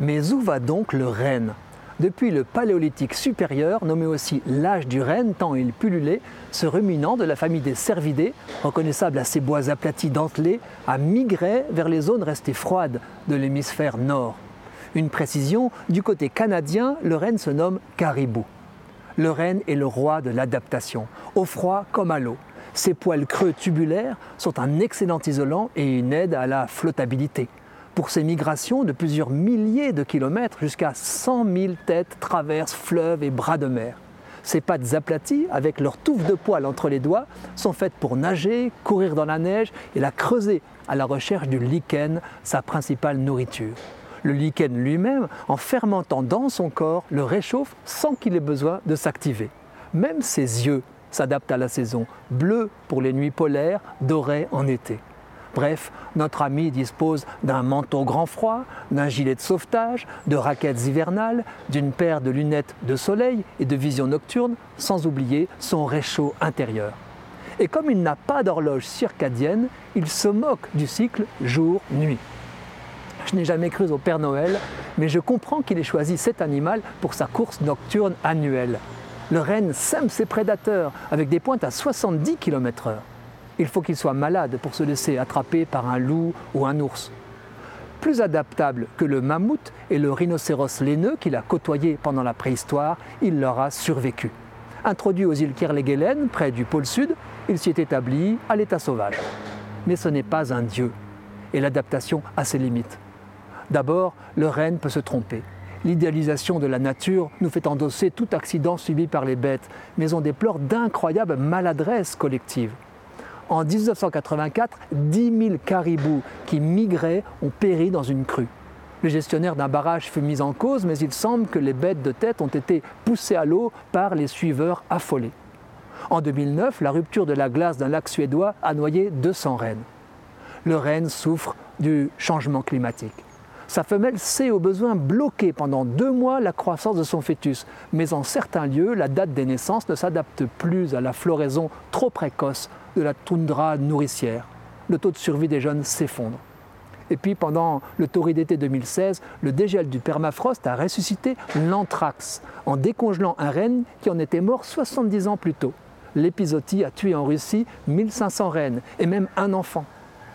Mais où va donc le renne? Depuis le Paléolithique supérieur, nommé aussi l'âge du renne, tant il pullulait, ce ruminant de la famille des cervidés, reconnaissable à ses bois aplatis dentelés, a migré vers les zones restées froides de l'hémisphère nord. Une précision, du côté canadien, le renne se nomme caribou. Le renne est le roi de l'adaptation, au froid comme à l'eau. Ses poils creux tubulaires sont un excellent isolant et une aide à la flottabilité. Pour ces migrations de plusieurs milliers de kilomètres, jusqu'à 100 000 têtes traversent fleuves et bras de mer. Ces pattes aplaties, avec leurs touffes de poils entre les doigts, sont faites pour nager, courir dans la neige et la creuser à la recherche du lichen, sa principale nourriture. Le lichen lui-même, en fermentant dans son corps, le réchauffe sans qu'il ait besoin de s'activer. Même ses yeux s'adaptent à la saison, bleu pour les nuits polaires, doré en été. Bref, notre ami dispose d'un manteau grand froid, d'un gilet de sauvetage, de raquettes hivernales, d'une paire de lunettes de soleil et de vision nocturne, sans oublier son réchaud intérieur. Et comme il n'a pas d'horloge circadienne, il se moque du cycle jour-nuit. Je n'ai jamais cru au Père Noël, mais je comprends qu'il ait choisi cet animal pour sa course nocturne annuelle. Le renne sème ses prédateurs avec des pointes à 70 km/h. Il faut qu'il soit malade pour se laisser attraper par un loup ou un ours. Plus adaptable que le mammouth et le rhinocéros laineux qu'il a côtoyé pendant la préhistoire, il leur a survécu. Introduit aux îles Kerguelen, près du pôle sud, il s'y est établi à l'état sauvage. Mais ce n'est pas un dieu, et l'adaptation a ses limites. D'abord, le renne peut se tromper. L'idéalisation de la nature nous fait endosser tout accident subi par les bêtes, mais on déplore d'incroyables maladresses collectives. En 1984, 10 000 caribous qui migraient ont péri dans une crue. Le gestionnaire d'un barrage fut mis en cause, mais il semble que les bêtes de tête ont été poussées à l'eau par les suiveurs affolés. En 2009, la rupture de la glace d'un lac suédois a noyé 200 rennes. Le renne souffre du changement climatique. Sa femelle sait au besoin bloquer pendant deux mois la croissance de son fœtus, mais en certains lieux, la date des naissances ne s'adapte plus à la floraison trop précoce de la toundra nourricière. Le taux de survie des jeunes s'effondre. Et puis pendant le torride d'été 2016, le dégel du permafrost a ressuscité l'anthrax en décongelant un renne qui en était mort 70 ans plus tôt. L'épisodie a tué en Russie 1500 rennes et même un enfant.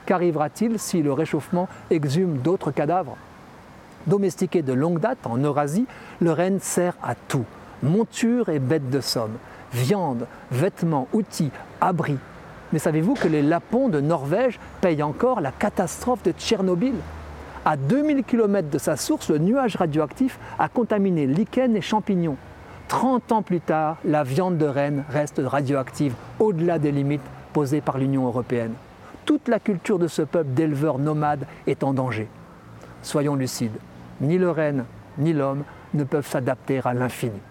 Qu'arrivera-t-il si le réchauffement exhume d'autres cadavres? Domestiqué de longue date en Eurasie, le renne sert à tout monture et bête de somme, viande, vêtements, outils, abris. Mais savez-vous que les Lapons de Norvège payent encore la catastrophe de Tchernobyl? À 2000 km de sa source, le nuage radioactif a contaminé lichen et champignons. 30 ans plus tard, la viande de renne reste radioactive au-delà des limites posées par l'Union européenne. Toute la culture de ce peuple d'éleveurs nomades est en danger. Soyons lucides, ni le renne ni l'homme ne peuvent s'adapter à l'infini.